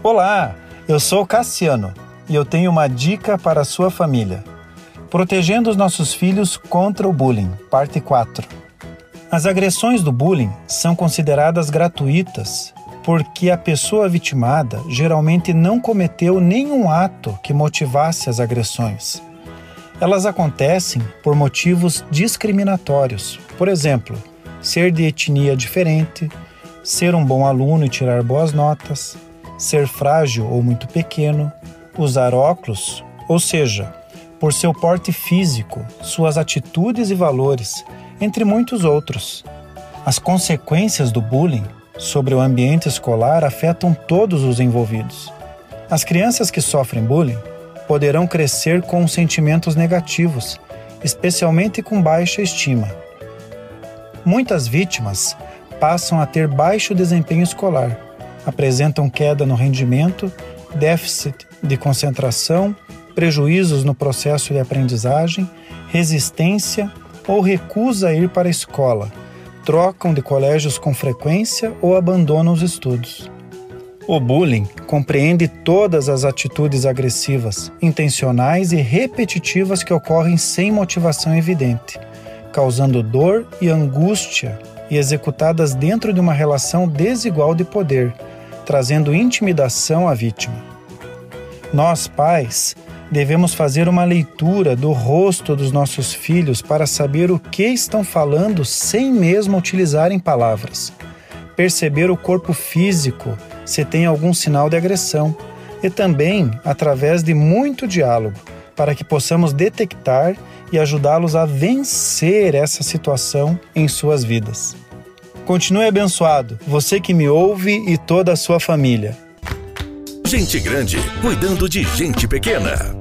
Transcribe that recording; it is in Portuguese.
Olá, eu sou Cassiano e eu tenho uma dica para a sua família. Protegendo os nossos filhos contra o bullying, parte 4. As agressões do bullying são consideradas gratuitas porque a pessoa vitimada geralmente não cometeu nenhum ato que motivasse as agressões. Elas acontecem por motivos discriminatórios, por exemplo, ser de etnia diferente, ser um bom aluno e tirar boas notas, ser frágil ou muito pequeno, usar óculos, ou seja, por seu porte físico, suas atitudes e valores, entre muitos outros. As consequências do bullying sobre o ambiente escolar afetam todos os envolvidos. As crianças que sofrem bullying poderão crescer com sentimentos negativos, especialmente com baixa estima. Muitas vítimas passam a ter baixo desempenho escolar apresentam queda no rendimento, déficit de concentração, prejuízos no processo de aprendizagem, resistência ou recusa a ir para a escola, trocam de colégios com frequência ou abandonam os estudos. O bullying compreende todas as atitudes agressivas, intencionais e repetitivas que ocorrem sem motivação evidente, causando dor e angústia e executadas dentro de uma relação desigual de poder, trazendo intimidação à vítima. Nós, pais, devemos fazer uma leitura do rosto dos nossos filhos para saber o que estão falando sem mesmo utilizarem palavras. Perceber o corpo físico se tem algum sinal de agressão e também através de muito diálogo, para que possamos detectar e ajudá-los a vencer essa situação em suas vidas. Continue abençoado, você que me ouve e toda a sua família. Gente grande cuidando de gente pequena.